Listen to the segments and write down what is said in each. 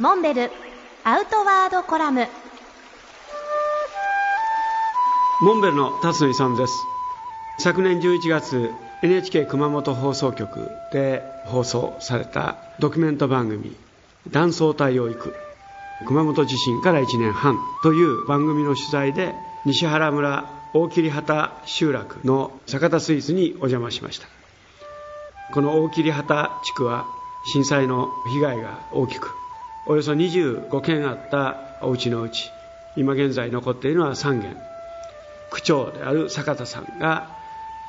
モンベルアウトワードコラム。モンベルの辰野勇です。昨年11月 NHK 熊本放送局で放送されたドキュメント番組「断層帯を行く」熊本地震から1年半という番組の取材で西原村大切畑集落の酒田スイーツにお邪魔しました。この大切畑地区は震災の被害が大きくおよそ25軒あったお家のうち今現在残っているのは3軒区長である坂田さんが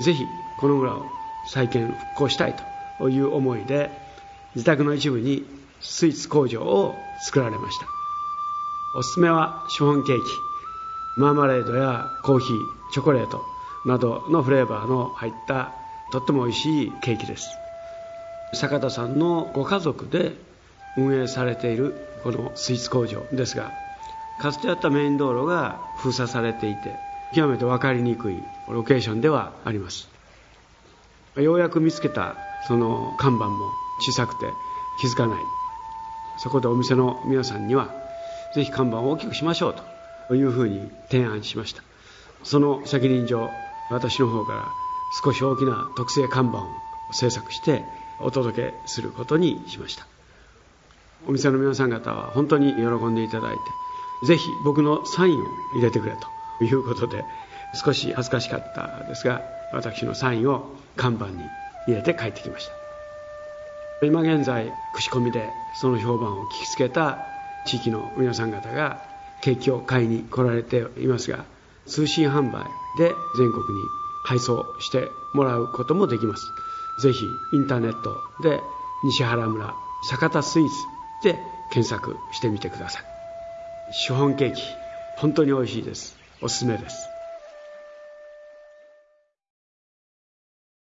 ぜひこの村を再建復興したいという思いで自宅の一部にスイーツ工場を作られました。おすすめはシフォンケーキマーマレードやコーヒーチョコレートなどのフレーバーの入ったとっても美味しいケーキです。坂田さんのご家族で運営されているこのスイーツ工場ですがかつてあったメイン道路が封鎖されていて極めて分かりにくいロケーションではあります。ようやく見つけたその看板も小さくて気づかない。そこでお店の皆さんにはぜひ看板を大きくしましょうというふうに提案しました。その責任上私の方から少し大きな特製看板を制作してお届けすることにしました。お店の皆さん方は本当に喜んでいただいてぜひ僕のサインを入れてくれということで少し恥ずかしかったですが私のサインを看板に入れて帰ってきました。今現在口コミでその評判を聞きつけた地域の皆さん方がケーキを買いに来られていますが通信販売で全国に配送してもらうこともできます。ぜひインターネットで西原村酒田スイーツで検索してみてください。シフォンケーキ本当に美味しいです。おすすめです。